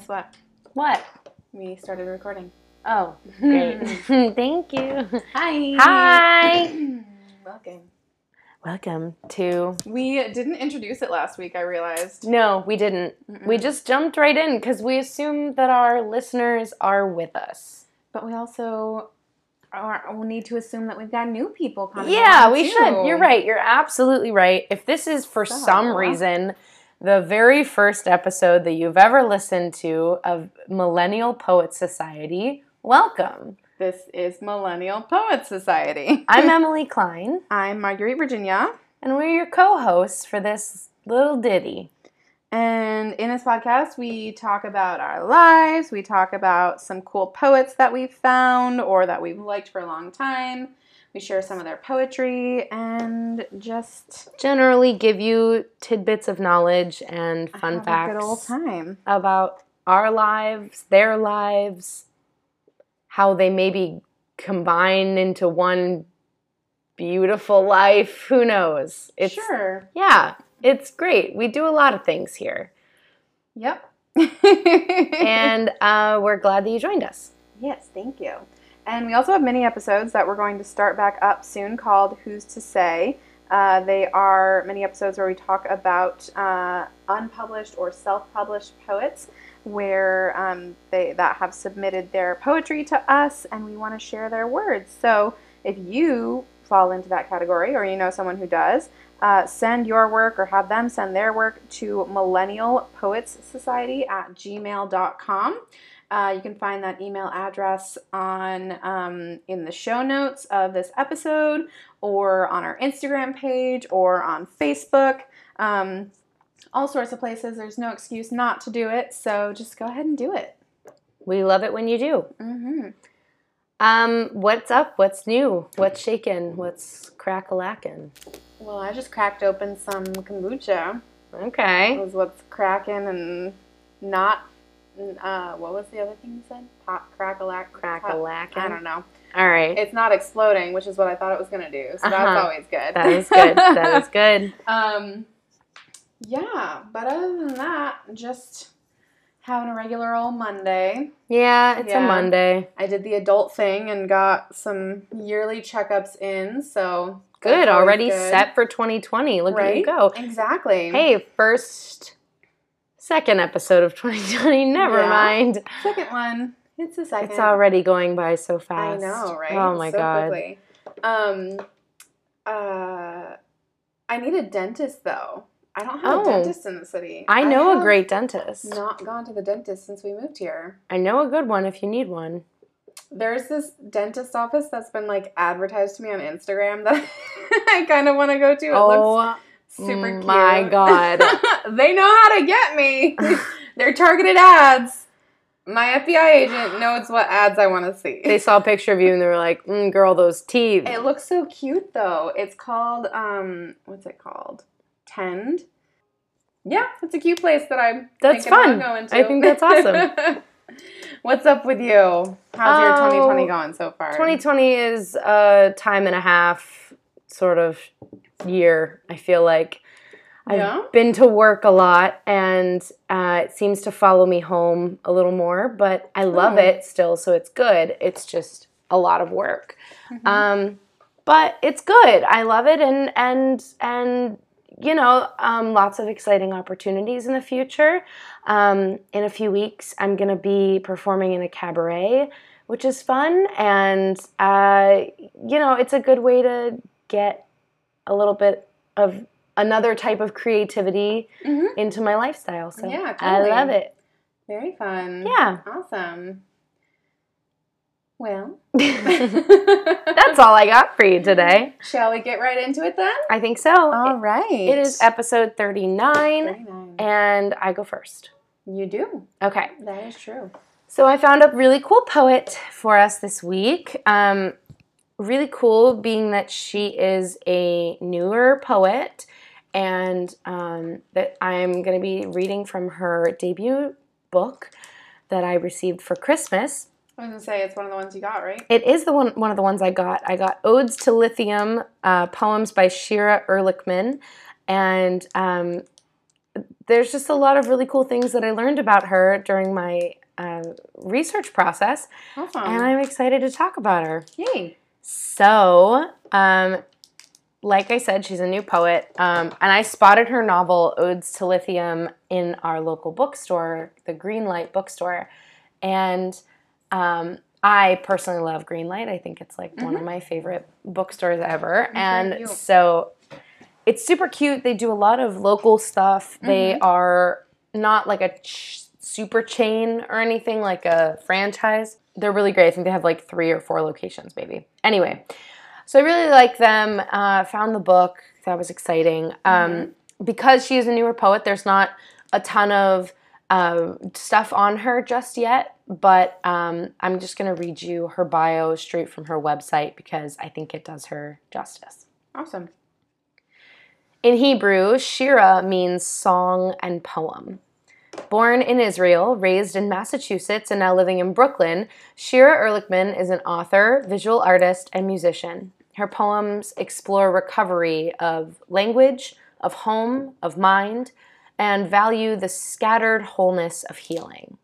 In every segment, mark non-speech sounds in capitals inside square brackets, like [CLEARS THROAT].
Guess what? What? We started recording. Oh, great. [LAUGHS] Thank you. Hi. Hi. [CLEARS THROAT] Welcome. Welcome to. We didn't introduce it last week, I realized. No, we didn't. We just jumped right in because we assume that our listeners are with us. But we also are, we need to assume that we've got new people coming Yeah, we too. should. You're right. You're absolutely right. If this is for So- some reason the very first episode that you've ever listened to of Millennial Poet Society, welcome. This is Millennial Poet Society. [LAUGHS] I'm [LAUGHS] Emily Klein, I'm Marguerite Virginia. and we're your co hosts for this little ditty. And in this podcast, we talk about our lives. We talk about some cool poets that we've found or that we've liked for a long time. We share some of their poetry and just Generally, give you tidbits of knowledge and fun facts good old time. about our lives, their lives, how they maybe combine into one beautiful life. Who knows? It's sure. yeah, it's great. We do a lot of things here, Yep. [LAUGHS] and uh, we're glad that you joined us. yes, thank you. And we also have mini episodes that we're going to start back up soon called Who's to Say. Uh, they are mini episodes where we talk about uh, unpublished or self-published poets, where um, they that have submitted their poetry to us, and we want to share their words. So if you fall into that category, or you know someone who does, uh, send your work or have them send their work to Millennial Poets Society at gmail.com. Uh, you can find that email address on um, in the show notes of this episode, or on our Instagram page, or on Facebook. Um, all sorts of places. There's no excuse not to do it, so just go ahead and do it. We love it when you do. hmm Um, what's up? What's new? What's shaking? What's crack a lacking? Well, I just cracked open some kombucha. Okay. was what's cracking and not. Uh, what was the other thing you said? Pop, crack a lack, Crack a lacking. I don't know. All right. It's not exploding, which is what I thought it was gonna do. So Uh-huh. that's always good. that is good. that is good. [LAUGHS] Um, yeah, but other than that, just having a regular old Monday. Yeah, it's a Monday. I did the adult thing and got some yearly checkups in, so Good. Already good. set for 2020. Look at right? you go. Exactly. Hey, first, second episode of [LAUGHS] 2020. Never Yeah. mind. second one. It's a second. It's already going by so fast. I know, right? Oh my so god. Quickly. Um, uh, I need a dentist though. I don't have Oh. a dentist in the city. I know a great dentist. Not gone to the dentist since we moved here. I know a good one if you need one. There's this dentist office that's been like advertised to me on Instagram that [LAUGHS] I kind of want to go to. It looks oh super cute. my God. [LAUGHS] they know how to get me. [LAUGHS] They're targeted ads. My FBI agent knows what ads I want to see. they saw a picture of you and they were like, mm, "Girl, those teeth." It looks so cute though. It's called um what's it called? Tend. Yeah, it's a cute place that I'm That's thinking fun. going to. I think that's awesome. [LAUGHS] What's up with you? How's your Oh, 2020 going so far? 2020 is a time and a half sort of year. I feel like I've been to work a lot, and uh, it seems to follow me home a little more. But I love Oh. it still, so it's good. It's just a lot of work, Mm-hmm. um, but it's good. I love it, and and and you know, um, lots of exciting opportunities in the future. Um, in a few weeks, I'm going to be performing in a cabaret, which is fun. And, uh, you know, it's a good way to get a little bit of another type of creativity Mhm. into my lifestyle. So Yeah, I love it. Very fun. Yeah. Awesome. Well, [LAUGHS] That's all I got for you today. Shall we get right into it then? I think so. All right. It is episode 39, 39. and I go first. You do. Okay. That is true. So I found a really cool poet for us this week. Um, really cool, being that she is a newer poet, and um, that I'm going to be reading from her debut book that I received for Christmas. I was gonna say it's one of the ones you got, right? It is the one one of the ones I got. I got Odes to Lithium, uh, poems by Shira Erlichman, and um, there's just a lot of really cool things that I learned about her during my uh, research process, Awesome. and I'm excited to talk about her. Yay. So, um, like I said, she's a new poet, um, and I spotted her novel Odes to Lithium in our local bookstore, the Greenlight bookstore, and um, I personally love Greenlight. I think it's like one of my favorite bookstores ever, Mm-hmm. very and so it's super cute. They do a lot of local stuff. They Mm-hmm. are not like a ch- super chain or anything like a franchise. They're really great. I think they have like three or four locations, maybe. Anyway, so I really like them. Uh, found the book. That was exciting. Um, because she is a newer poet, there's not a ton of uh, stuff on her just yet, but um, I'm just going to read you her bio straight from her website because I think it does her justice. Awesome. In Hebrew, Shira means song and poem. Born in Israel, raised in Massachusetts, and now living in Brooklyn, Shira Erlichman is an author, visual artist, and musician. Her poems explore recovery of language, of home, of mind, and value the scattered wholeness of healing.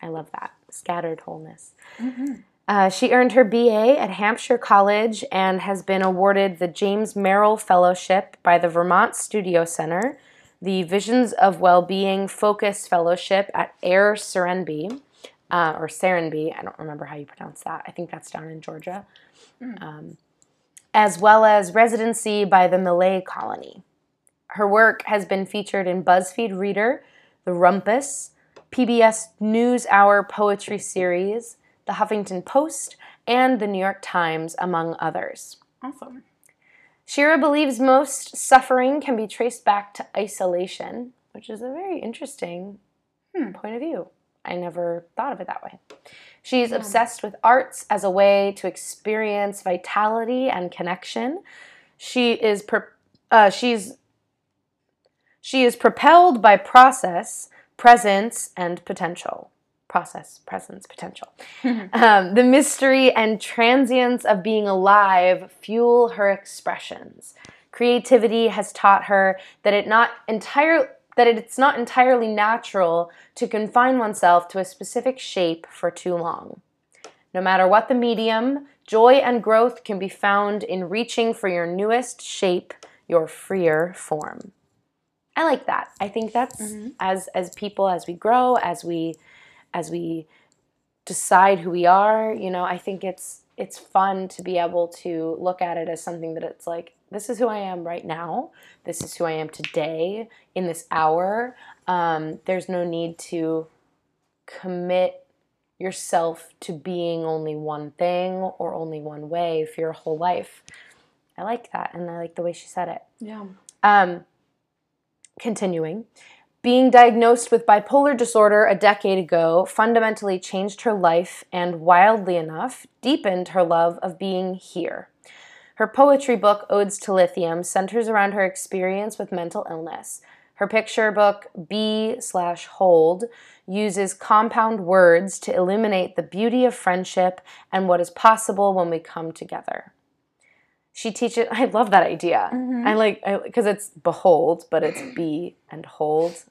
I love that. Scattered wholeness. Uh, she earned her BA at Hampshire College and has been awarded the James Merrill Fellowship by the Vermont Studio Center, the Visions of Wellbeing Focus Fellowship at Air Serenbe, uh, or Serenbe, I don't remember how you pronounce that. I think that's down in Georgia, um, as well as residency by the Millay Colony. Her work has been featured in BuzzFeed Reader, The Rumpus, PBS NewsHour Poetry Series, The Huffington Post, and The New York Times, among others. Awesome. Shira believes most suffering can be traced back to isolation, which is a very interesting Hmm. point of view. I never thought of it that way. She's obsessed with arts as a way to experience vitality and connection. She is pro- uh, she's she is propelled by process, presence, and potential. Process, presence, potential. [LAUGHS] Um, the mystery and transience of being alive fuel her expressions. Creativity has taught her that it not entire that it's not entirely natural to confine oneself to a specific shape for too long. No matter what the medium, joy and growth can be found in reaching for your newest shape, your freer form. I like that. I think that's mm-hmm. as as people as we grow, as we as we decide who we are, you know, I think it's it's fun to be able to look at it as something that it's like this is who I am right now. This is who I am today in this hour. Um, there's no need to commit yourself to being only one thing or only one way for your whole life. I like that, and I like the way she said it. Yeah. Um, continuing, being diagnosed with bipolar disorder a decade ago fundamentally changed her life and, wildly enough, deepened her love of being here. Her poetry book, Odes to Lithium, centers around her experience with mental illness. Her picture book, Be slash Hold, uses compound words to illuminate the beauty of friendship and what is possible when we come together. She teaches. [LAUGHS] I love that idea. I like because it's behold, but it's be and hold,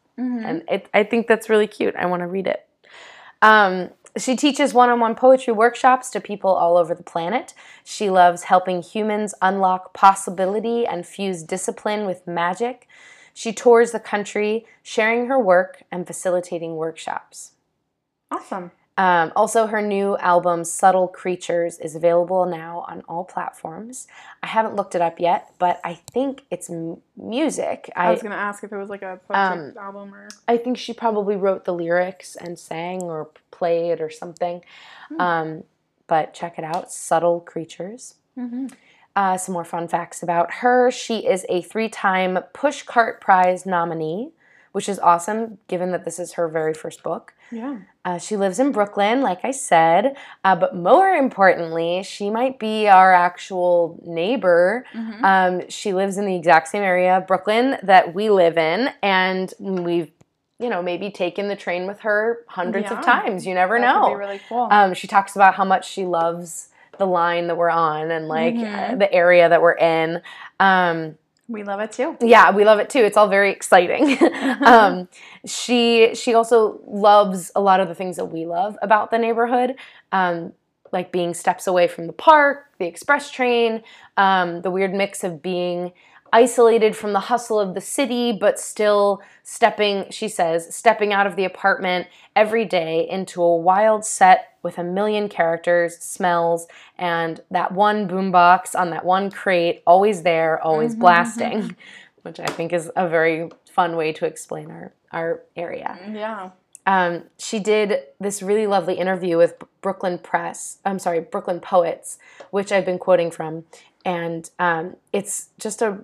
and it, I think that's really cute. I want to read it. Um, she teaches one-on-one poetry workshops to people all over the planet. She loves helping humans unlock possibility and fuse discipline with magic. She tours the country, sharing her work and facilitating workshops. Awesome. Um, also, her new album, Subtle Creatures, is available now on all platforms. I haven't looked it up yet, but I think it's m- music. I I, was gonna ask if it was like a poetry album or. I think she probably wrote the lyrics and sang or played or something. Um, but check it out Subtle Creatures. Uh, some more fun facts about her. She is a three time Pushcart Prize nominee, which is awesome given that this is her very first book. Yeah. Uh, she lives in Brooklyn, like I said, uh, but more importantly, she might be our actual neighbor. Um, she lives in the exact same area, Brooklyn, that we live in, and we've, you know, maybe taken the train with her hundreds Yeah. of times. You never That know. really cool. Um, she talks about how much she loves the line that we're on and like Mm-hmm. uh, the area that we're in. Um, We love it too. Yeah, we love it too. It's all very exciting. [LAUGHS] um, she she also loves a lot of the things that we love about the neighborhood, um, like being steps away from the park, the express train, um, the weird mix of being isolated from the hustle of the city, but still stepping, she says, stepping out of the apartment every day into a wild set with a million characters, smells, and that one boombox on that one crate, always there, always mm-hmm, blasting, [LAUGHS] which I think is a very fun way to explain our, our area. Yeah. Um, she did this really lovely interview with Brooklyn Press, I'm sorry, Brooklyn Poets, which I've been quoting from. And um, it's just a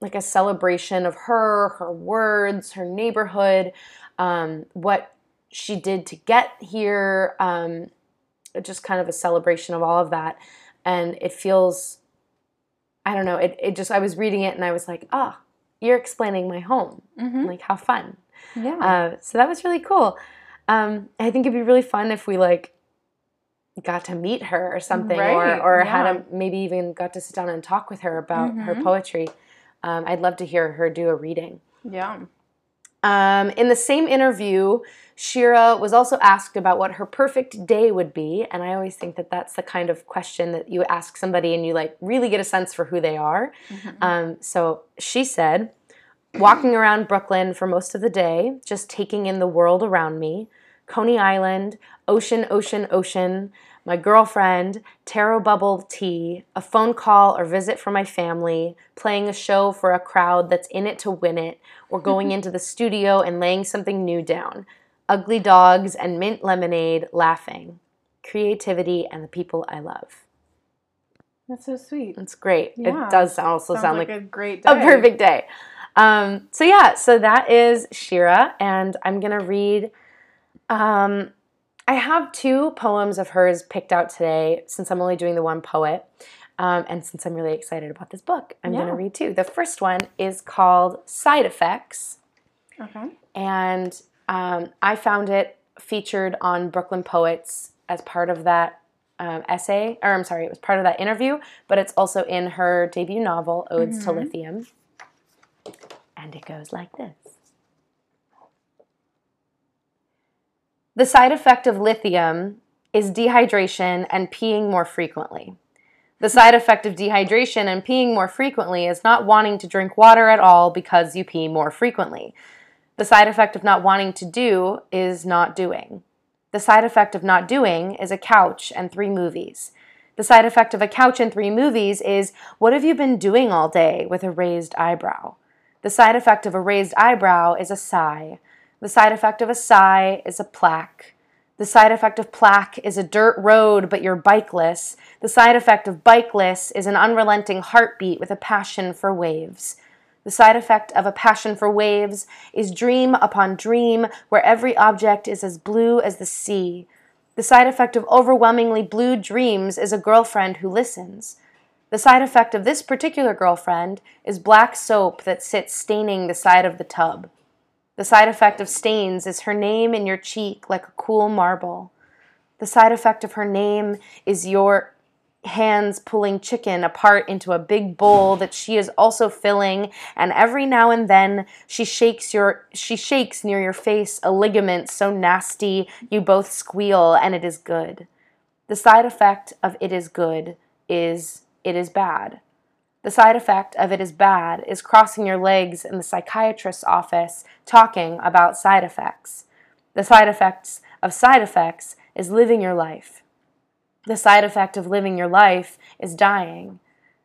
like a celebration of her, her words, her neighborhood, um, what she did to get here, um, just kind of a celebration of all of that. And it feels, I don't know, it, it just, I was reading it and I was like, ah, oh, you're explaining my home. Mm-hmm. Like, how fun. Yeah. Uh, so that was really cool. Um, I think it'd be really fun if we like got to meet her or something, right. or or yeah. had a maybe even got to sit down and talk with her about mm-hmm. her poetry. Um, I'd love to hear her do a reading. Yeah. Um, in the same interview, Shira was also asked about what her perfect day would be, and I always think that that's the kind of question that you ask somebody and you like really get a sense for who they are. Mm-hmm. Um, so she said, walking around Brooklyn for most of the day, just taking in the world around me, Coney Island, ocean, ocean, ocean, my girlfriend, taro bubble tea, a phone call or visit from my family, playing a show for a crowd that's in it to win it, or going [LAUGHS] into the studio and laying something new down. Ugly dogs and mint lemonade, laughing. Creativity and the people I love. That's so sweet. It's great. Yeah. It does also Sounds sound like, like, a great day. A perfect day. Um, so yeah, so that is Shira, and I'm gonna read um, I have two poems of hers picked out today since I'm only doing the one poet. Um, and since I'm really excited about this book, I'm yeah. going to read two. The first one is called Side Effects. Okay. And um, I found it featured on Brooklyn Poets as part of that um, essay, or I'm sorry, it was part of that interview, but it's also in her debut novel, Odes mm-hmm. to Lithium. And it goes like this The side effect of lithium is dehydration and peeing more frequently. The side effect of dehydration and peeing more frequently is not wanting to drink water at all because you pee more frequently. The side effect of not wanting to do is not doing. The side effect of not doing is a couch and three movies. The side effect of a couch and three movies is what have you been doing all day with a raised eyebrow? The side effect of a raised eyebrow is a sigh. The side effect of a sigh is a plaque. The side effect of plaque is a dirt road, but you're bikeless. The side effect of bikeless is an unrelenting heartbeat with a passion for waves. The side effect of a passion for waves is dream upon dream, where every object is as blue as the sea. The side effect of overwhelmingly blue dreams is a girlfriend who listens. The side effect of this particular girlfriend is black soap that sits staining the side of the tub. The side effect of stains is her name in your cheek like a cool marble. The side effect of her name is your hands pulling chicken apart into a big bowl that she is also filling and every now and then she shakes your she shakes near your face a ligament so nasty you both squeal and it is good. The side effect of it is good is it is bad. The side effect of it is bad is crossing your legs in the psychiatrist's office talking about side effects. The side effects of side effects is living your life. The side effect of living your life is dying.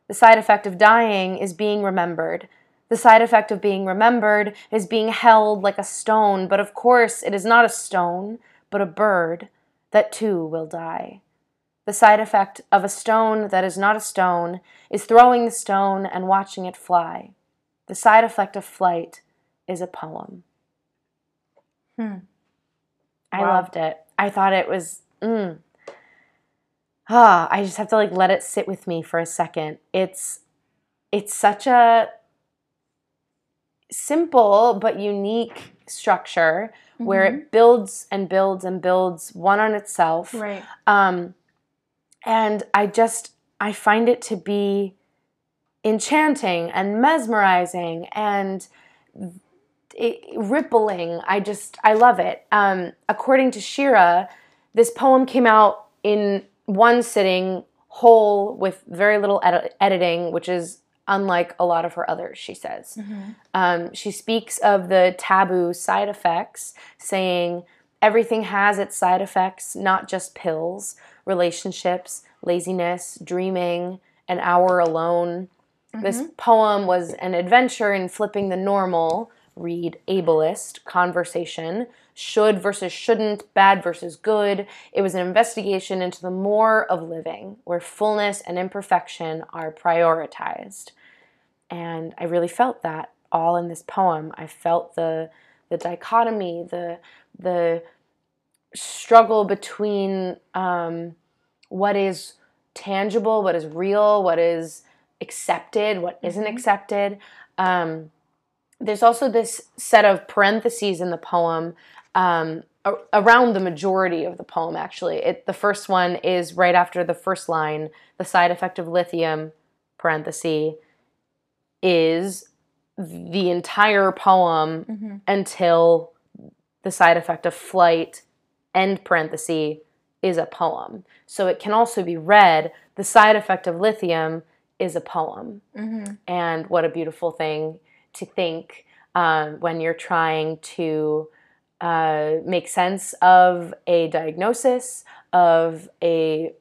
The side effect of dying is being remembered. The side effect of being remembered is being held like a stone, but of course it is not a stone, but a bird that too will die. The side effect of a stone that is not a stone is throwing the stone and watching it fly. The side effect of flight is a poem. Hmm. I wow. loved it. I thought it was. Mm. Ah, I just have to like let it sit with me for a second. It's it's such a simple but unique structure mm-hmm. where it builds and builds and builds one on itself. Right. Um, and I just, I find it to be enchanting and mesmerizing and it, rippling. I just, I love it. Um, according to Shira, this poem came out in one sitting, whole, with very little ed- editing, which is unlike a lot of her others, she says. Mm-hmm. Um, she speaks of the taboo side effects, saying, Everything has its side effects, not just pills, relationships, laziness, dreaming, an hour alone. Mm-hmm. This poem was an adventure in flipping the normal, read ableist, conversation, should versus shouldn't, bad versus good. It was an investigation into the more of living, where fullness and imperfection are prioritized. And I really felt that all in this poem. I felt the the dichotomy, the the struggle between um, what is tangible, what is real, what is accepted, what isn't mm-hmm. accepted. Um, there's also this set of parentheses in the poem um, around the majority of the poem. Actually, it, the first one is right after the first line. The side effect of lithium, parenthesis, is the entire poem mm-hmm. until the side effect of flight, end parenthesis, is a poem. So it can also be read, the side effect of lithium is a poem. Mm-hmm. And what a beautiful thing to think um, when you're trying to uh, make sense of a diagnosis, of a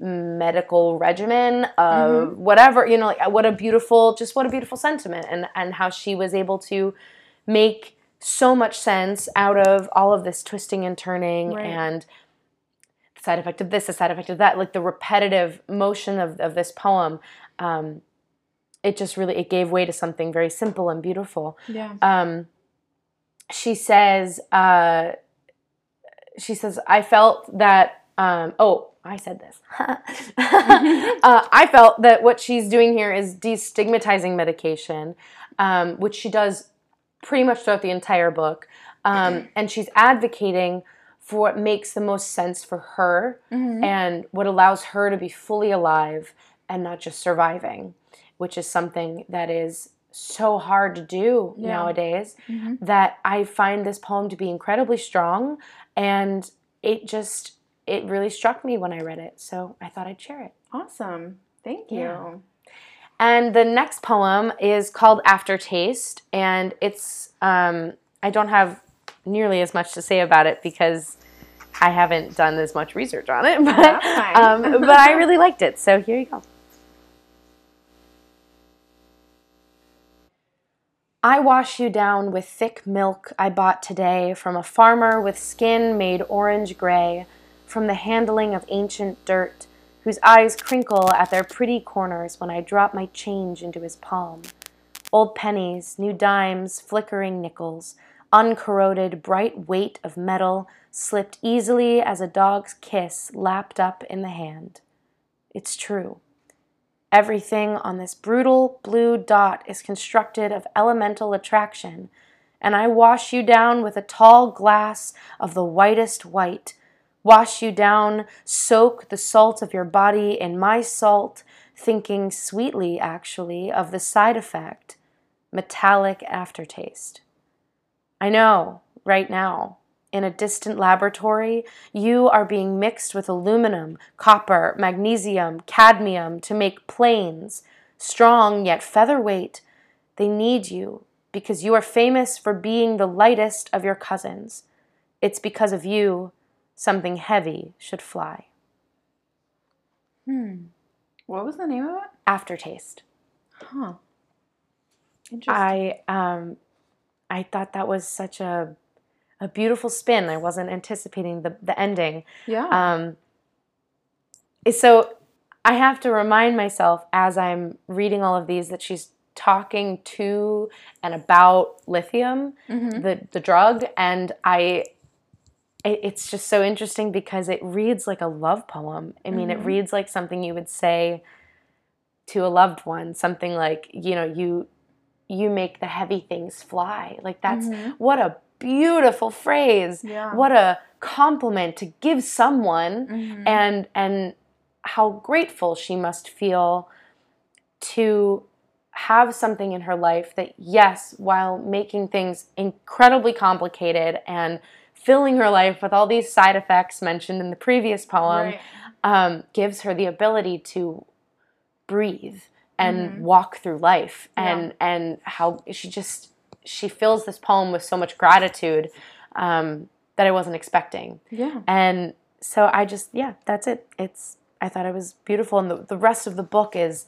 medical regimen of mm-hmm. whatever you know like what a beautiful just what a beautiful sentiment and and how she was able to make so much sense out of all of this twisting and turning right. and the side effect of this the side effect of that like the repetitive motion of, of this poem um, it just really it gave way to something very simple and beautiful yeah um, she says uh, she says i felt that um, oh I said this. [LAUGHS] uh, I felt that what she's doing here is destigmatizing medication, um, which she does pretty much throughout the entire book. Um, and she's advocating for what makes the most sense for her mm-hmm. and what allows her to be fully alive and not just surviving, which is something that is so hard to do yeah. nowadays. Mm-hmm. That I find this poem to be incredibly strong and it just it really struck me when I read it, so I thought I'd share it. Awesome. Thank you. Yeah. And the next poem is called Aftertaste, and it's, um, I don't have nearly as much to say about it because I haven't done as much research on it, [LAUGHS] but, um, but I really liked it, so here you go. I wash you down with thick milk I bought today from a farmer with skin made orange gray from the handling of ancient dirt, whose eyes crinkle at their pretty corners when I drop my change into his palm. Old pennies, new dimes, flickering nickels, uncorroded, bright weight of metal slipped easily as a dog's kiss lapped up in the hand. It's true. Everything on this brutal blue dot is constructed of elemental attraction, and I wash you down with a tall glass of the whitest white wash you down, soak the salt of your body in my salt, thinking sweetly, actually, of the side effect metallic aftertaste. I know, right now, in a distant laboratory, you are being mixed with aluminum, copper, magnesium, cadmium to make planes, strong yet featherweight. They need you because you are famous for being the lightest of your cousins. It's because of you something heavy should fly. Hmm. What was the name of it? Aftertaste. Huh. Interesting. I um I thought that was such a a beautiful spin. I wasn't anticipating the the ending. Yeah. Um so I have to remind myself as I'm reading all of these that she's talking to and about lithium, mm-hmm. the the drug, and I it's just so interesting because it reads like a love poem. I mean, mm-hmm. it reads like something you would say to a loved one, something like, you know, you you make the heavy things fly. Like that's mm-hmm. what a beautiful phrase. Yeah. What a compliment to give someone mm-hmm. and and how grateful she must feel to have something in her life that, yes, while making things incredibly complicated and filling her life with all these side effects mentioned in the previous poem, Right. um, gives her the ability to breathe and Mhm. walk through life Yeah. and and how she just she fills this poem with so much gratitude um, that I wasn't expecting Yeah. and so I just yeah that's it it's I thought it was beautiful and the, the rest of the book is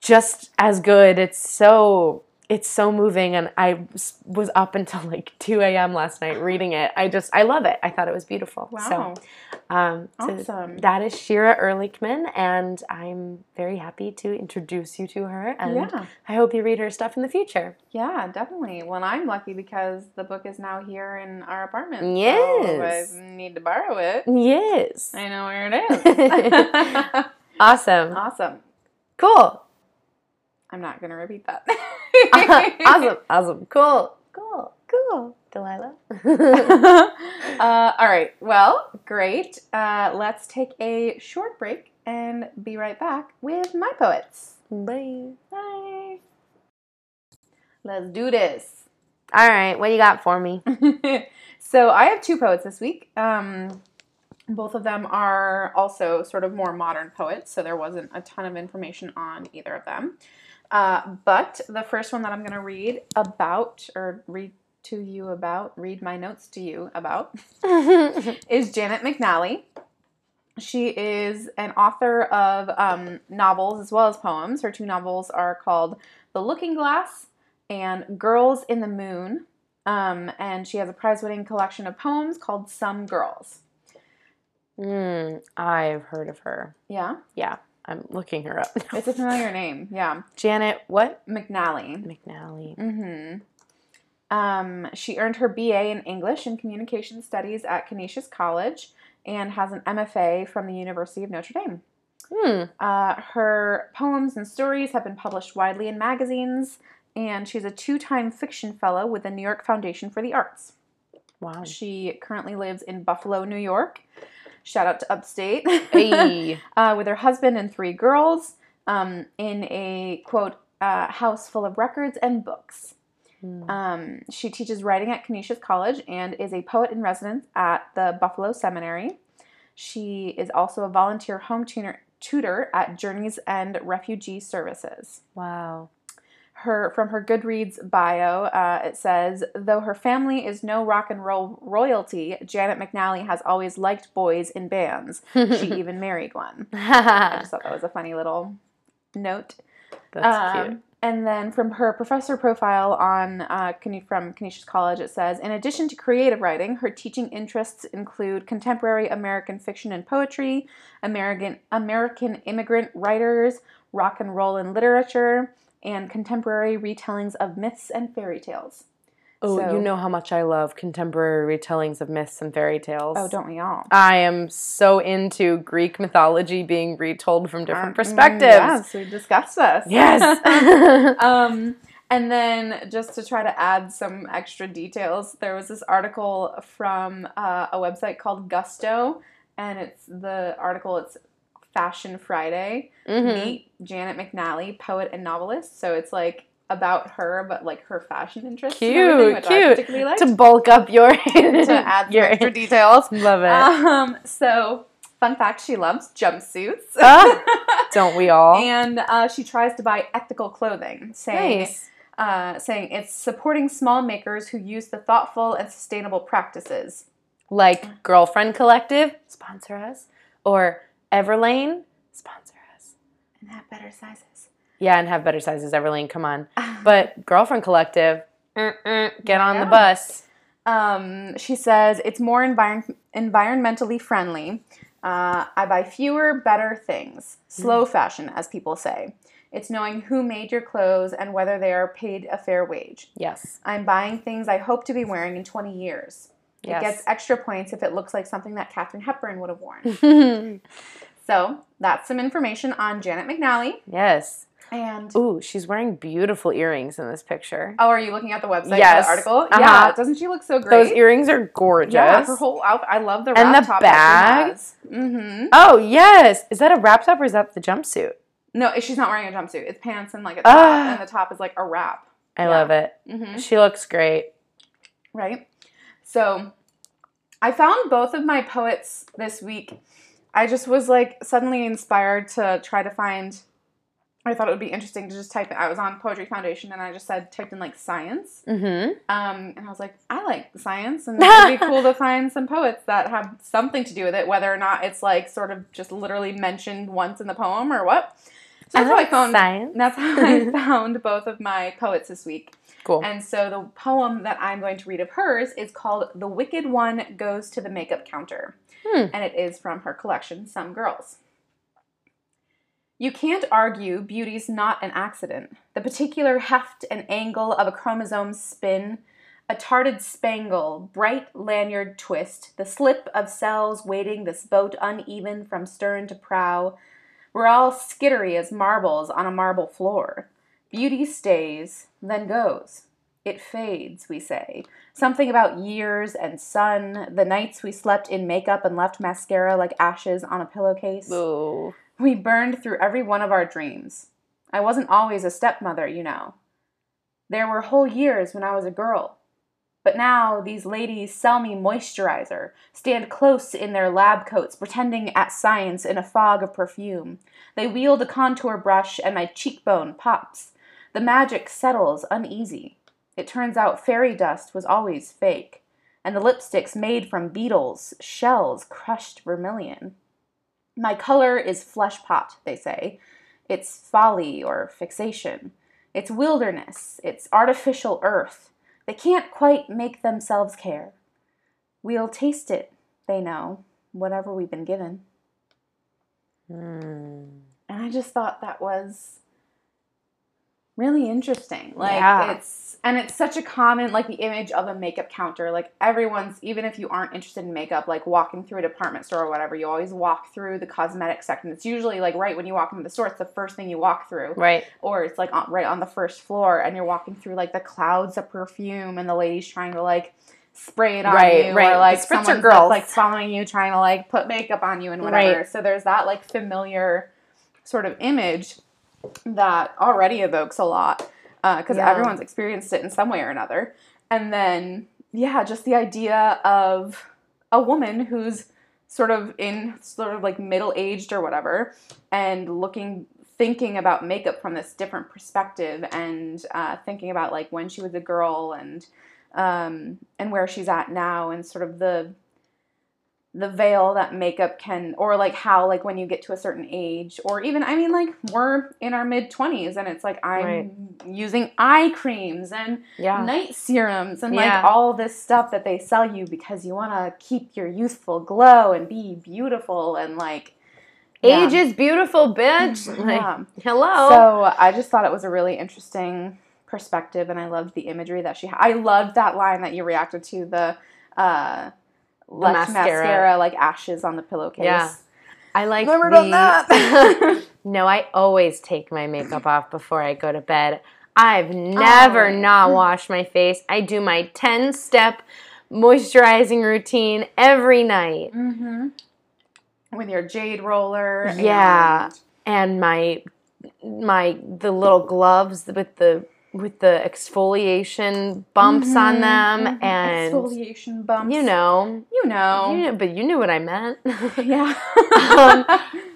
just as good it's so it's so moving and I was- up until like [LAUGHS] 2 a.m. last night reading it I just I love it I thought it was beautiful Wow. so um, so Awesome. that is Shira Erlichman, and I'm very happy to introduce you to her. And yeah. I hope you read her stuff in the future. Yeah, definitely. Well, I'm lucky because the book is now here in our apartment. Yes. So I need to borrow it, Yes. I know where it is. [LAUGHS] [LAUGHS] Awesome. awesome. Cool. I'm not going to repeat that. [LAUGHS] awesome. [LAUGHS] Awesome. Cool. Cool. Cool. Delilah. [LAUGHS] uh, all right. Well, great. Uh, let's take a short break and be right back with my poets. Bye. Bye. Let's do this. All right. What you got for me? so I have two poets this week. Um, both of them are also sort of more modern poets, so there wasn't a ton of information on either of them. Uh, but the first one that I'm going to read about, or read to you about, read my notes to you about, [LAUGHS] is Janet McNally. She is an author of um, novels as well as poems. Her two novels are called The Looking Glass and Girls in the Moon. Um, and she has a prize winning collection of poems called Some Girls. mm, I've heard of her. Yeah, Yeah. I'm looking her up. now. it's a familiar [LAUGHS] name. Yeah, Janet, what? McNally. McNally. Mm-hmm. Um, she earned her BA in English and Communication Studies at Canisius College and has an MFA from the University of Notre Dame. Hmm. Uh, her poems and stories have been published widely in magazines, and she's a two time fiction fellow with the New York Foundation for the Arts. Wow. She currently lives in Buffalo, New York. Shout out to Upstate. Hey. [LAUGHS] uh, with her husband and three girls um, in a quote uh, house full of records and books. Hmm. Um, she teaches writing at Canisius College and is a poet in residence at the Buffalo Seminary. She is also a volunteer home tutor, tutor at Journeys End Refugee Services. Wow. Her from her Goodreads bio, uh, it says, though her family is no rock and roll royalty, Janet McNally has always liked boys in bands. She [LAUGHS] even married one. [LAUGHS] I just thought that was a funny little note. That's Um, cute. And then from her professor profile on uh, from Canisius College, it says, in addition to creative writing, her teaching interests include contemporary American fiction and poetry, American American immigrant writers, rock and roll and literature, and contemporary retellings of myths and fairy tales. Oh, so- you know how much I love contemporary retellings of myths and fairy tales. Oh, don't we all? I am so into Greek mythology being retold from different Um, perspectives. Yes, we discussed this. Yes. [LAUGHS] [LAUGHS] um, and then just to try to add some extra details, there was this article from uh, a website called Gusto, and it's the article. It's Fashion Friday. Mhm. Meet Janet McNally, poet and novelist. So it's like about her, but like her fashion interests. Cute, cute. To bulk up your [LAUGHS] to add [LAUGHS] your extra details. love it. Um, so fun fact: she loves jumpsuits. Ah, [LAUGHS] Don't we all? and uh, she tries to buy ethical clothing, saying nice. uh, saying it's supporting small makers who use the thoughtful and sustainable practices. Like Girlfriend Collective, sponsor us. Or Everlane, sponsor us. And have better sizes. Yeah, and have better sizes, Everlane, come on. [LAUGHS] But Girlfriend Collective, mm-mm, get on the bus. um, she says it's more envir- environmentally friendly. Uh, I buy fewer, better things. Slow fashion, as people say. It's knowing who made your clothes and whether they are paid a fair wage. Yes. I'm buying things I hope to be wearing in 20 years. It gets extra points if it looks like something that Katharine Hepburn would have worn. [LAUGHS] so that's some information on Janet McNally. yes. And Ooh, she's wearing beautiful earrings in this picture. oh, are you looking at the website? Yes. The article. Uh-huh. Yeah. Doesn't she look so great? Those earrings are gorgeous. Yeah, her whole outfit. I love the And wrap the top bag. Mm-hmm. oh, yes. Is that a wrap top or is that the jumpsuit? No, she's not wearing a jumpsuit. It's pants and like a top, Ah. and the top is like a wrap. I Yeah. love it. Mm-hmm. She looks great. right? So I found both of my poets this week. I just was like suddenly inspired to try to find. I thought it would be interesting to just type. I was on Poetry Foundation and I just said typed in like science, Mm-hmm. um, and I was like, I like science, and it would be cool to [LAUGHS] find some poets that have something to do with it, whether or not it's like sort of just literally mentioned once in the poem or what. So that's how I found. science. That's how I [LAUGHS] found both of my poets this week. Cool. And so the poem that I'm going to read of hers is called The Wicked One Goes to the Makeup Counter. Hmm. And it is from her collection, Some Girls. You can't argue beauty's not an accident. The particular heft and angle of a chromosome's spin, a tarted spangle, bright lanyard twist, the slip of cells weighting this boat uneven from stern to prow, we're all skittery as marbles on a marble floor. Beauty stays, then goes. It fades, we say. Something about years and sun, the nights we slept in makeup and left mascara like ashes on a pillowcase. Ooh. We burned through every one of our dreams. I wasn't always a stepmother, you know. There were whole years when I was a girl. But now these ladies sell me moisturizer, stand close in their lab coats, pretending at science in a fog of perfume. They wield a contour brush, and my cheekbone pops. The magic settles uneasy. It turns out fairy dust was always fake, and the lipsticks made from beetles, shells, crushed vermilion. My color is flesh pot, they say. It's folly or fixation. It's wilderness. It's artificial earth. They can't quite make themselves care. We'll taste it, they know, whatever we've been given. Hmm. And I just thought that was really interesting. Like Yeah. it's and it's such a common like the image of a makeup counter. Like everyone's even if you aren't interested in makeup, like walking through a department store or whatever, you always walk through the cosmetic section. It's usually like right when you walk into the store, it's the first thing you walk through. Right. Or it's like on, right on the first floor and you're walking through like the clouds of perfume and the lady's trying to like spray it on Right, you right. or like someone's girls. like following you trying to like put makeup on you and whatever. Right. So there's that like familiar sort of image that already evokes a lot because Yeah. everyone's experienced it in some way or another. And then, yeah, just the idea of a woman who's sort of in sort of like middle aged or whatever and looking, thinking about makeup from this different perspective and uh, thinking about like when she was a girl and um, and where she's at now and sort of the the veil that makeup can or like how like when you get to a certain age or even i mean like we're in our mid 20s and it's like i'm Right. using eye creams and Yeah. night serums and Yeah. like all this stuff that they sell you because you want to keep your youthful glow and be beautiful and like yeah. Age is beautiful, bitch. Like, Yeah. hello. So I just thought it was a really interesting perspective, and I loved the imagery that she. had. I loved that line that you reacted to the uh, left mascara. mascara. like ashes on the pillowcase. Yeah. I like Never the, done that. [LAUGHS] [LAUGHS] no, I always take my makeup off before I go to bed. I've never Always. not washed my face. I do my 10 step moisturizing routine every night. mm-hmm. With your jade roller. Yeah. and- And my my the little gloves with the with the exfoliation bumps on Mhm, them mhm. and exfoliation bumps. you know, You know. you know, but you knew what I meant. [LAUGHS] yeah.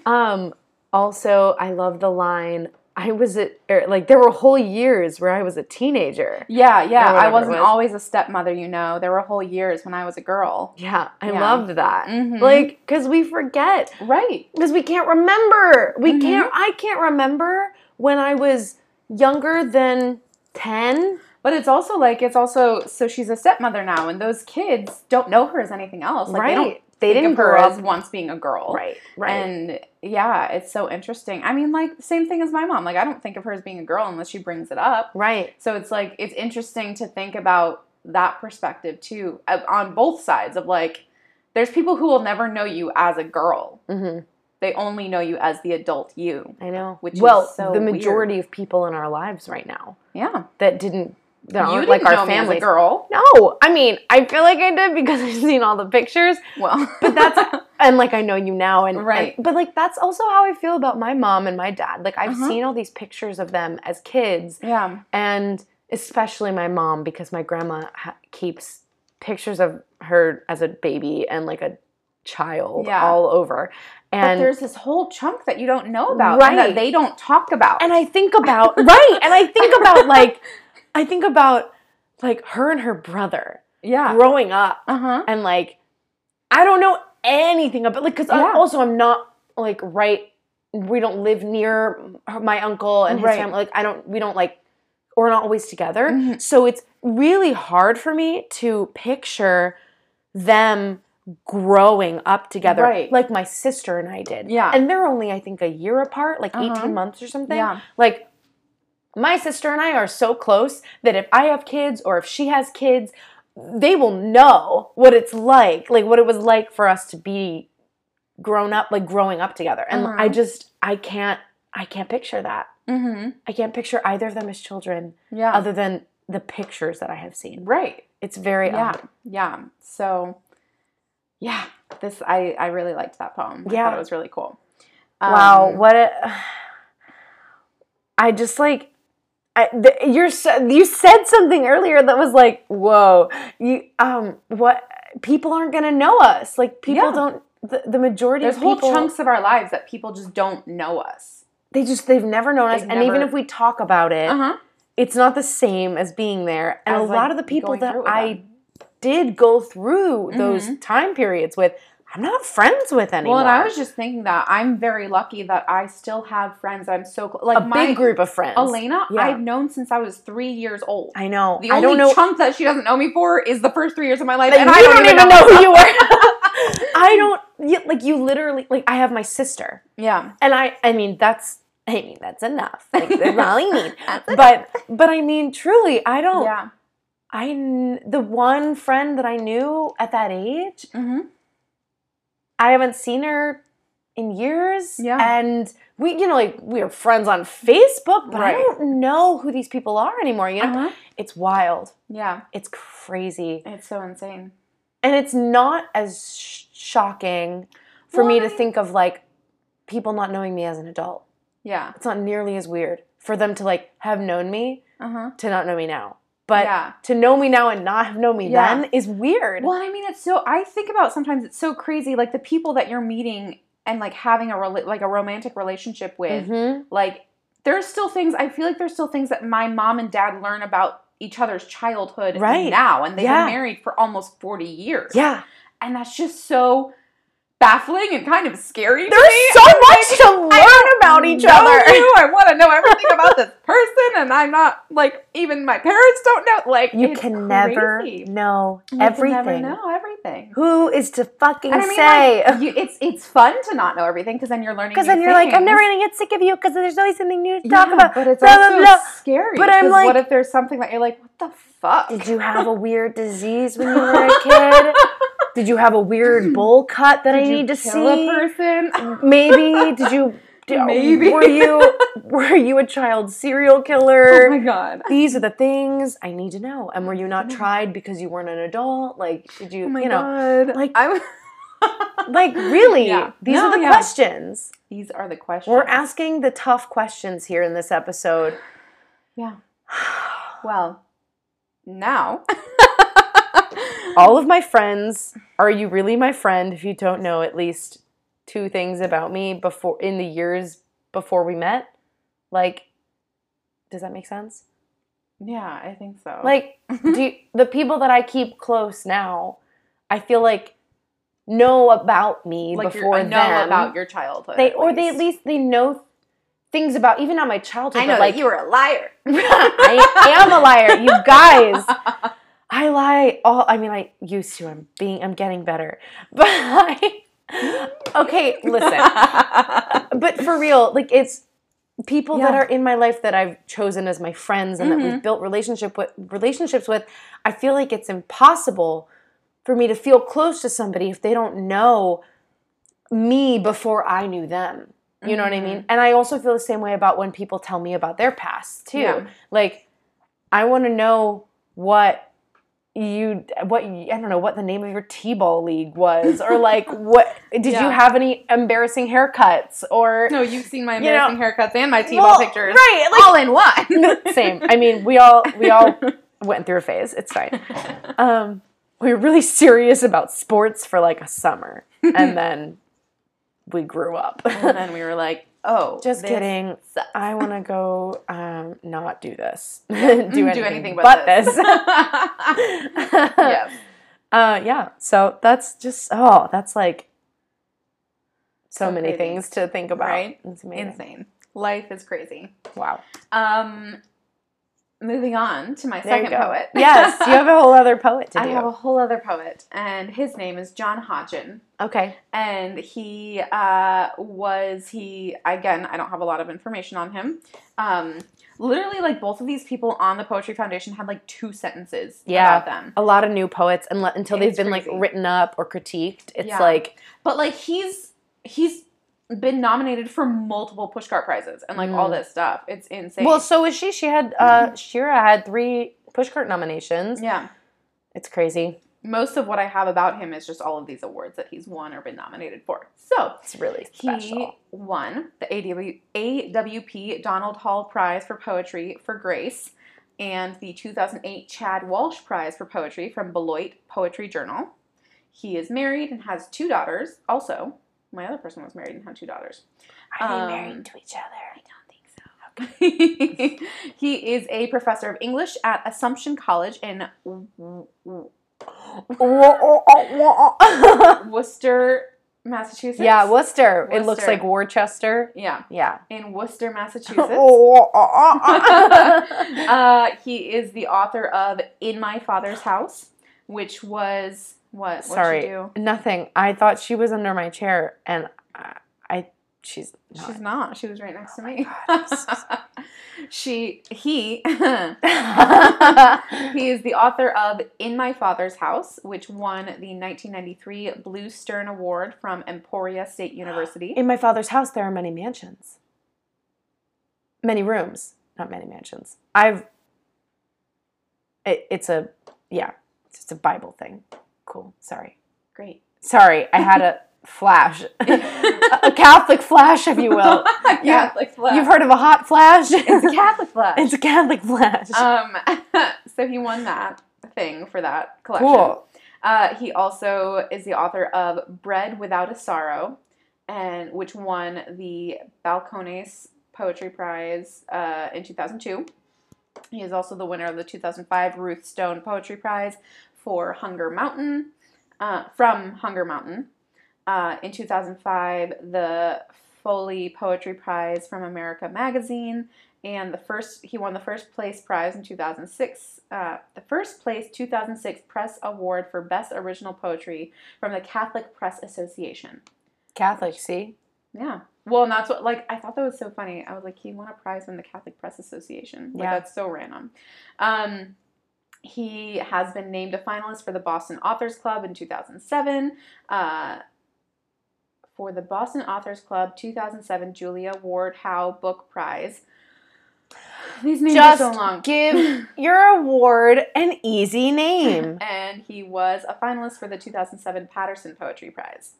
Um, also, I love the line. I was at er, like there were whole years where I was a teenager. yeah, yeah. I wasn't was. always a stepmother, you know. There were whole years when I was a girl. Yeah, I Yeah. loved that. Mhm. Like, because we forget, Right. because we can't remember. We Mhm. can't. I can't remember when I was younger than ten. But it's also like it's also so she's a stepmother now, and those kids don't know her as anything else. Like right? they don't They think didn't of her grow as up. once being a girl. Right. Right. And yeah, it's so interesting. I mean, like same thing as my mom. Like I don't think of her as being a girl unless she brings it up. right. So it's like it's interesting to think about that perspective too on both sides of like there's people who will never know you as a girl. hmm They only know you as the adult you. I know. Which is well, so the weird. majority of people in our lives right now Yeah. that didn't that you didn't like our family. girl. No, I mean, I feel like I did because [LAUGHS] I've seen all the pictures, Well, but that's [LAUGHS] and like I know you now, and Right. and- but like that's also how I feel about my mom and my dad. Like I've Uh-huh. seen all these pictures of them as kids, yeah. and especially my mom because my grandma ha- keeps pictures of her as a baby and like a child Yeah. all over, but there's this whole chunk that you don't know about and Right. that they don't talk about. and I think [LAUGHS] about right, and I think about like I think about like her and her brother yeah. growing up Uh huh. and like I don't know anything about like because Yeah. also I'm not like right. We don't live near my uncle and his Right. family. Like I don't. We don't like. We're not always together. Mhm. So it's really hard for me to picture them growing up together, Right. like my sister and I did. Yeah. and they're only I think a year apart, like Uh-huh. eighteen months or something. Yeah. Like my sister and I are so close that if I have kids or if she has kids, they will know what it's like, like what it was like for us to be grown up, like growing up together. And Uh-huh. I just I can't I can't picture that. Mm-hmm. I can't picture either of them as children Yeah. other than the pictures that I have seen. right. It's very Yeah. odd. Yeah. So, yeah, this I I really liked that poem. I Yeah. thought it was really cool. Wow, Um, what a I just like I, the, you're so, you said something earlier that was like, whoa, you um, what people aren't gonna know us. Like people Yeah. don't. The, the majority There's of whole chunks of our lives that people just don't know us. they just they've never known us, They've and even if we talk about it, huh. it's not the same as being there. And a like, lot of the people that through it with I them. Did go through those Mhm. time periods with, I'm not friends with anyone. Well, and I was just thinking that I'm very lucky that I still have friends I'm so close. Like a my big group of friends. Elena, Yeah. I've known since I was three years old. I know. The I only don't know. chunk that she doesn't know me for is the first three years of my life, Like, and I don't, even know, who you are. [LAUGHS] I don't like you literally like I have my sister yeah, and I I mean that's I mean that's enough like [LAUGHS] that's all I need but but I mean truly I don't yeah. I the one friend that I knew at that age Mm-hmm. I haven't seen her in years Yeah. and we you know like we are friends on Facebook but I don't know who these people are anymore you know Uh-huh. it's wild Yeah, it's crazy it's so insane. and it's not as sh- shocking for me to think of like people not knowing me as an adult Yeah. it's not nearly as weird for them to like have known me Uh huh. to not know me now but yeah. to know me now and not have known me Yeah. then is weird Well, I mean, it's so. I think about sometimes it's so crazy. Like the people that you're meeting and like having a rela- like a romantic relationship with. Mhm. Like there's still things. I feel like there's still things that my mom and dad learn about each other's childhood Right. now, and they've Yeah. been married for almost forty years. yeah and that's just so baffling and kind of scary. there's so I'm much like, to learn about each other you. I want to know everything about this person, and I'm not like even my parents don't know. Like you can never crazy. know You can everything never know everything. who is to fucking I mean, say like, [LAUGHS] you, it's it's fun to not know everything because then you're learning. because then you're like i'm never gonna get sick of you because there's always something new to Yeah, talk about but it's blah, blah, also blah. scary. But I'm like- what if there's something that you're like, what the fuck? Did you have a [LAUGHS] weird disease when you were a kid? [LAUGHS] Did you have a weird [CLEARS THROAT] bowl cut that I Did you need to kill a see? person? [LAUGHS] Maybe did you? [LAUGHS] did- Maybe. were you were you a child serial killer? oh my god. These are the things I need to know. And were you not oh tried because you weren't an adult? Like, did you? Oh my you know, god. like- I. Was [LAUGHS] Like really? Yeah. These No, are the yeah. questions. These are the questions. We're asking the tough questions here in this episode. Yeah. [SIGHS] Well, now. All of my friends are you really my friend if you don't know at least two things about me before in the years before we met like does that make sense yeah, I think so. like do [LAUGHS] you, the people that i keep close now i feel like know about me like before you know them about your childhood. they or they at least they know things about even on my childhood I know like you were a liar. [LAUGHS] I am a liar, you guys. [LAUGHS] I lie all I mean I used to. I'm being I'm getting better. [LAUGHS] But I Okay, listen. [LAUGHS] But for real, like it's people that are in my life that I've chosen as my friends and that Mhm. we've built relationship with relationships with, I feel like it's impossible for me to feel close to somebody if they don't know me before I knew them. You know what I mean? And I also feel the same way about when people tell me about their past too. Yeah. Like I want to know what you what I don't know what the name of your t-ball league was or like [LAUGHS] what did Yeah. you have any embarrassing haircuts or No, you've seen my You know- embarrassing haircuts and my T-ball Well, pictures. right like all in one. [LAUGHS] same I mean we all we all [LAUGHS] went through a phase it's fine um we were really serious about sports for like a summer and then we grew up and then we were like, oh, just kidding sucks. I want to go um not do this [LAUGHS] [LAUGHS] do, anything anything but, but this. this. [LAUGHS] yes. Uh, yeah. So that's just oh, that's like so, So many crazy. things to think about. Right? It's amazing. Insane. Life is crazy. Wow. Um, moving on to my There second poet. [LAUGHS] yes, you have a whole other [LAUGHS] poet to I do. have a whole other poet, and his name is John Hodgen. okay. and he uh, was he again i don't have a lot of information on him um, literally like both of these people on the poetry foundation had like two sentences Yeah. about them A lot of new poets, and until they've been crazy. like written up or critiqued, it's Yeah. like but like he's he's been nominated for multiple pushcart prizes and like all Mm. this stuff it's insane well, so is she. She had uh, Shira had three pushcart nominations. yeah It's crazy. most of what i have about him is just all of these awards that he's won or been nominated for so It's really special. He won the AW, AWP Donald Hall Prize for Poetry for Grace and the 2008 Chad Walsh Prize for Poetry from Beloit Poetry Journal. He is married and has two daughters. Also, my other person was married and had two daughters. Are they um, married to each other? I don't think so. Okay. [LAUGHS] he is a professor of English at Assumption College in [LAUGHS] Worcester, Massachusetts. yeah, Worcester. It looks like Worcester. Yeah, Yeah. in Worcester, [LAUGHS] Massachusetts. uh, he is the author of In My Father's House, which was what? Sorry, do? nothing. I thought she was under my chair, and I, I she's not. She's not. She was right next to oh me. God, so [LAUGHS] she he [LAUGHS] he is the author of In My Father's House, which won the 1993 Bluestem Award from Emporia State University. [GASPS] In my father's house, there are many mansions, many rooms, not many mansions. I've. It, it's a yeah, it's a Bible thing. Cool. Sorry, Great. sorry. I had a [LAUGHS] flash, a Catholic flash, if you will. [LAUGHS] Catholic flash. You've heard of a hot flash? It's a Catholic flash. It's a Catholic flash. Um, [LAUGHS] so he won that thing for that collection. cool. Uh, he also is the author of Bread Without a Sorrow, and which won the Balcones Poetry Prize uh, in 2002. He is also the winner of the 2005 Ruth Stone Poetry Prize for Hunger Mountain, uh, from Hunger Mountain. Uh, in 2005, the Foley Poetry Prize from America Magazine, and the first he won the first place prize in 2006 uh, the first place 2006 press award for best original poetry from the catholic press association Catholic, see? yeah well and that's what like i thought that was so funny i was like he won a prize from the catholic press association like, Yeah. that's so random um, he has been named a finalist for the boston authors club in 2007 uh, for the boston authors club 2007 julia ward howe book prize these names Just are so long give [LAUGHS] your award an easy name. [LAUGHS] and he was a finalist for the 2007 Paterson Poetry Prize.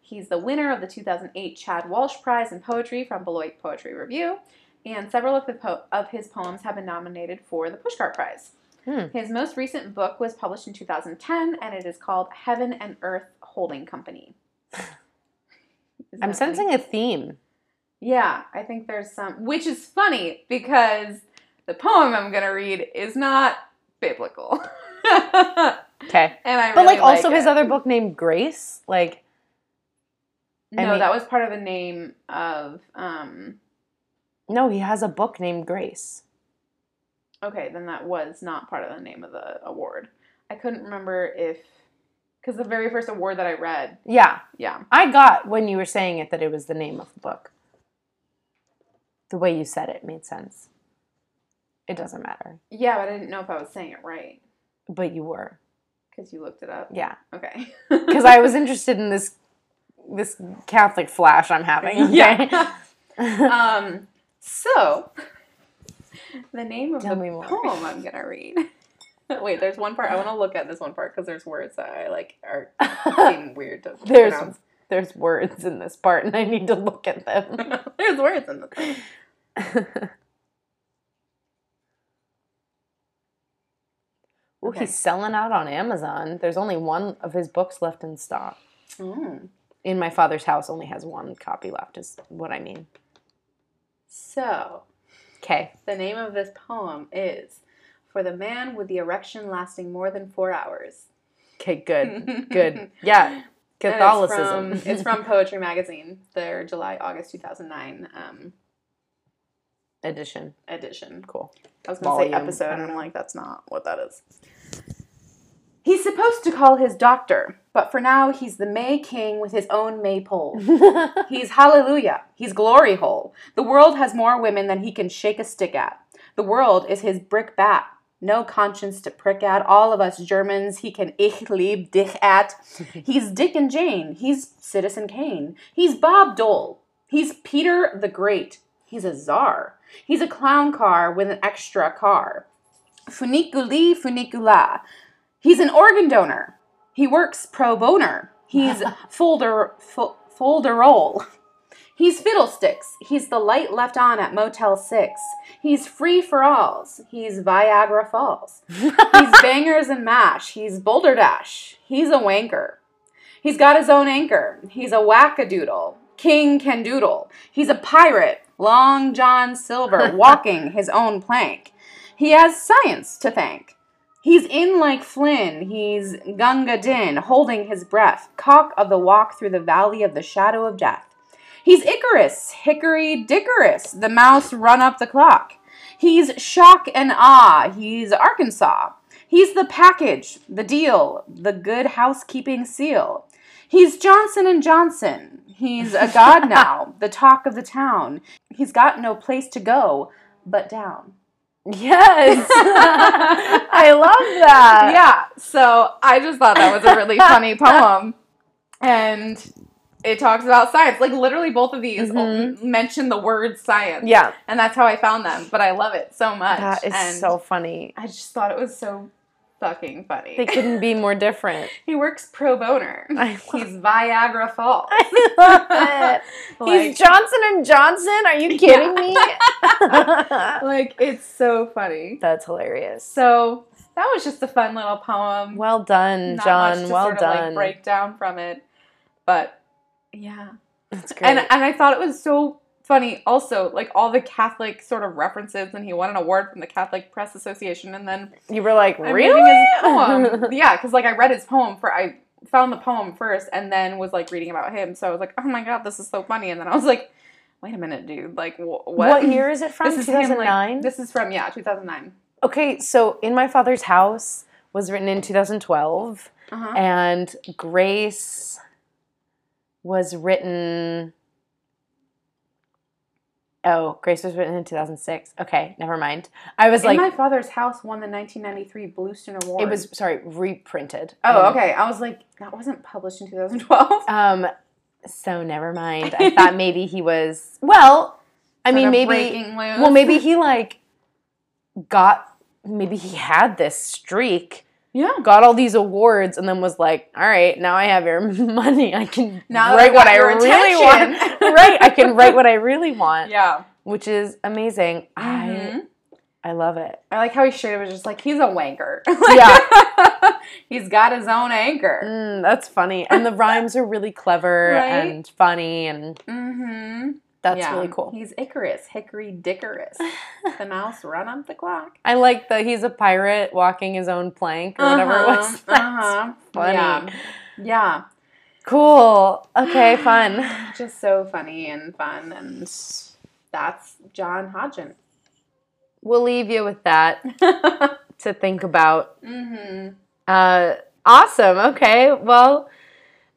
He's the winner of the 2008 Chad Walsh Prize in Poetry from Beloit Poetry Review, and several of, the po- of his poems have been nominated for the Pushcart Prize. Hmm. His most recent book was published in 2010, and it is called Heaven and Earth Holding Company. [LAUGHS] I'm that funny? sensing a theme. Yeah, I think there's some, which is funny because the poem I'm going to read is not biblical. [LAUGHS] Okay. And I But really like also his other book named Grace, like I No, mean- that was part of the name of. um no, he has a book named Grace. Okay, then that was not part of the name of the award. I couldn't remember if because the very first award that I read, Yeah. yeah, I got when you were saying it that it was the name of the book. The way you said it made sense. It doesn't matter. yeah, but I didn't know if I was saying it right But you were. because you looked it up. Yeah. Okay. [LAUGHS] Because I was interested in this this Catholic flash I'm having. [LAUGHS] Okay? Yeah. [LAUGHS] um. So, the name of Tell the me more. poem I'm gonna read. [LAUGHS] Wait, there's one part I want to look at this one part because there's words that I like are [LAUGHS] seem weird to There's pronounce. there's words in this part, and I need to look at them. [LAUGHS] there's words in this. Ooh, Okay. he's selling out on Amazon. There's only one of his books left in stock. Mm. In my father's house, only has one copy left. Is what I mean. So Okay. the name of this poem is "For the Man with the Erection Lasting More Than Four Hours." Okay. Good. [LAUGHS] Good. Yeah. Catholicism. It's from, it's from Poetry Magazine, their July August 2009 um, edition. edition. Cool. I was going to say episode, and I'm like, that's not what that is. He's supposed to call his doctor, but for now he's the May King with his own maypole. [LAUGHS] He's hallelujah. He's glory hole. The world has more women than he can shake a stick at. The world is his brick bat. No conscience to prick at. All of us Germans he can ich lieb dich at. [LAUGHS] He's Dick and Jane. He's Citizen Kane. He's Bob Dole. He's Peter the Great. He's a czar. He's a clown car with an extra car. Funiculi funicula. He's an organ donor. He works pro boner. He's [LAUGHS] folder fo- folderol. He's fiddlesticks. He's the light left on at Motel 6. He's free for alls. He's Viagra Falls. He's [LAUGHS] bangers and mash. He's Boulder Dash. He's a wanker. He's got his own anchor. He's a wackadoodle. King can doodle. He's a pirate. Long John Silver [LAUGHS] walking his own plank. He has science to thank. He's in like Flynn. He's Gunga Din, holding his breath. Cock of the walk through the valley of the shadow of death. He's Icarus, Hickory Dickorous, the mouse run up the clock. He's shock and awe. He's Arkansas. He's the package, the deal, the good housekeeping seal. He's Johnson and Johnson. He's a god [LAUGHS] now, the talk of the town. He's got no place to go but down. Yes. [LAUGHS] I love that. yeah, so I just thought that was a really funny [LAUGHS] poem. And it talks about science. Like literally both of these Mhm. mention the word science. Yeah. And that's how I found them. But I love it so much. That is and so funny. I just thought it was so fucking funny. They couldn't be more different. [LAUGHS] he works pro boner. [LAUGHS] He's Viagra Falls. I love it. [LAUGHS] Like- He's Johnson and Johnson. Are you kidding me? like it's so funny. That's hilarious. So that was just a fun little poem. Well done, Not John. well sort of, done. like, break down from it, but yeah, That's great. and and I thought it was so funny. Also, like all the Catholic sort of references, and he won an award from the Catholic Press Association, and then you were like, I'm really? reading his poem. [LAUGHS] yeah, because like I read his poem for I found the poem first, and then was like reading about him. So I was like, oh my god, this is so funny. And then I was like, wait a minute, dude, like wh- what? what? year is it from? [LAUGHS] This is him, like- 2009? this is from yeah, 2009. okay, so In My Father's House was written in 2012, Uh-huh. and Grace was written. Oh, Grace was written in 2006. Okay, never mind. I was In like, my father's house won the 1993 Bluestone Award. it was sorry, reprinted. Oh, Um, okay. I was like, that wasn't published in 2012. [LAUGHS] Um, so never mind. I [LAUGHS] thought maybe he was. Well, I mean, maybe. Well, maybe he like got. Maybe he had this streak, Yeah. got all these awards, and then was like, "All right, now I have your [LAUGHS] money. I can Now write I've what I really attention." want. [LAUGHS] right? I can write what I really want, Yeah. which is amazing. Mhm. I I love it. I like how he straight up was just like, he's a wanker. [LAUGHS] Yeah. he's got his own anchor. Mm, that's funny, and the rhymes are really clever Right? and funny, and Mm-hmm. That's yeah. really cool. He's Icarus, Hickory Dickorous. the [LAUGHS] mouse run up the clock. I like that he's a pirate walking his own plank or whatever it was. [LAUGHS] That's Uh-huh. funny. Yeah. Yeah. Cool. Okay, [SIGHS] fun. Just so funny and fun. And that's John Hodgen. We'll leave you with that [LAUGHS] to think about. mm-hmm. Uh, awesome. Okay. Well,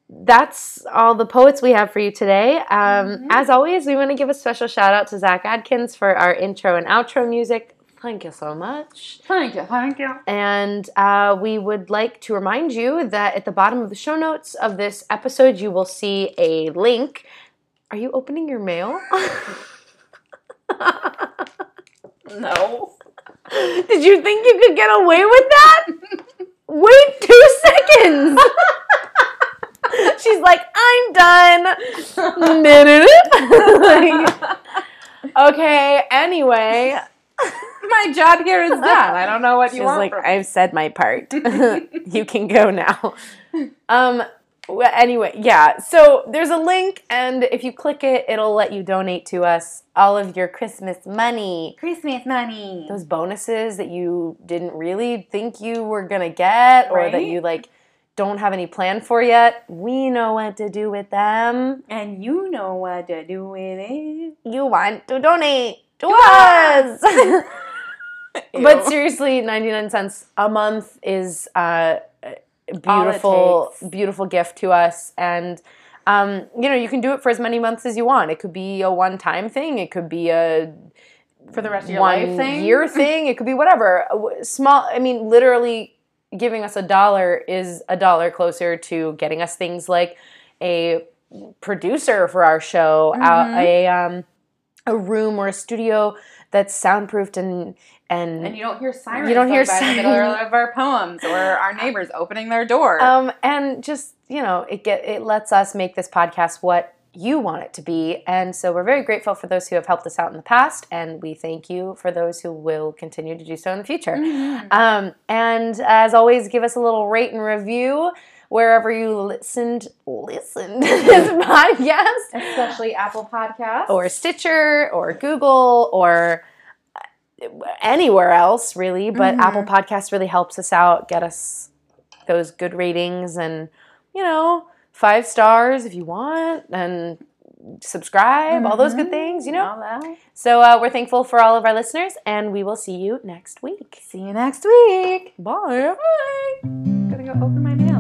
that's all the poets we have for you today. Um, Mhm. As always, we want to give a special shout out to Zach Adkins for our intro and outro music. Thank you so much. Thank you. Thank you. And uh, we would like to remind you that at the bottom of the show notes of this episode, you will see a link. Are you opening your mail? [LAUGHS] No. Did you think you could get away with that? [LAUGHS] Wait two seconds. [LAUGHS] She's like, I'm done. Like, [LAUGHS] okay, anyway. My job here is done. I don't know what She's you want like. I've said my part. [LAUGHS] you can go now. Um. well, Anyway, yeah. So there's a link, and if you click it, it'll let you donate to us all of your Christmas money. Christmas money. Those bonuses that you didn't really think you were gonna get, or that you like don't have any plan for yet. We know what to do with them. And you know what to do with it. You want to donate to To us. [LAUGHS] [LAUGHS] but seriously, 99 cents a month is uh, a beautiful, beautiful gift to us. And, um, you know, you can do it for as many months as you want. It could be a one time thing, it could be a For the rest of your one life thing? year [LAUGHS] thing, it could be whatever. Small, I mean, literally giving us a dollar is a dollar closer to getting us things like a producer for our show, a, Mhm. a, um, a room or a studio that's soundproofed and and, And you don't hear sirens You don't hear in the middle of our poems or our neighbors opening their door. um and just you know it get it lets us make this podcast what you want it to be and so we're very grateful for those who have helped us out in the past and we thank you for those who will continue to do so in the future Mhm. um, and as always give us a little rate and review wherever you listened listened to [LAUGHS] this [LAUGHS] podcast Especially Apple Podcasts. or stitcher or google or uh, anywhere else really but Mhm. apple podcast really helps us out get us those good ratings and you know five stars if you want and subscribe all those good Mhm. things you know so uh, we're thankful for all of our listeners and we will see you next week See you next week. bye Bye. Gotta go open my mail.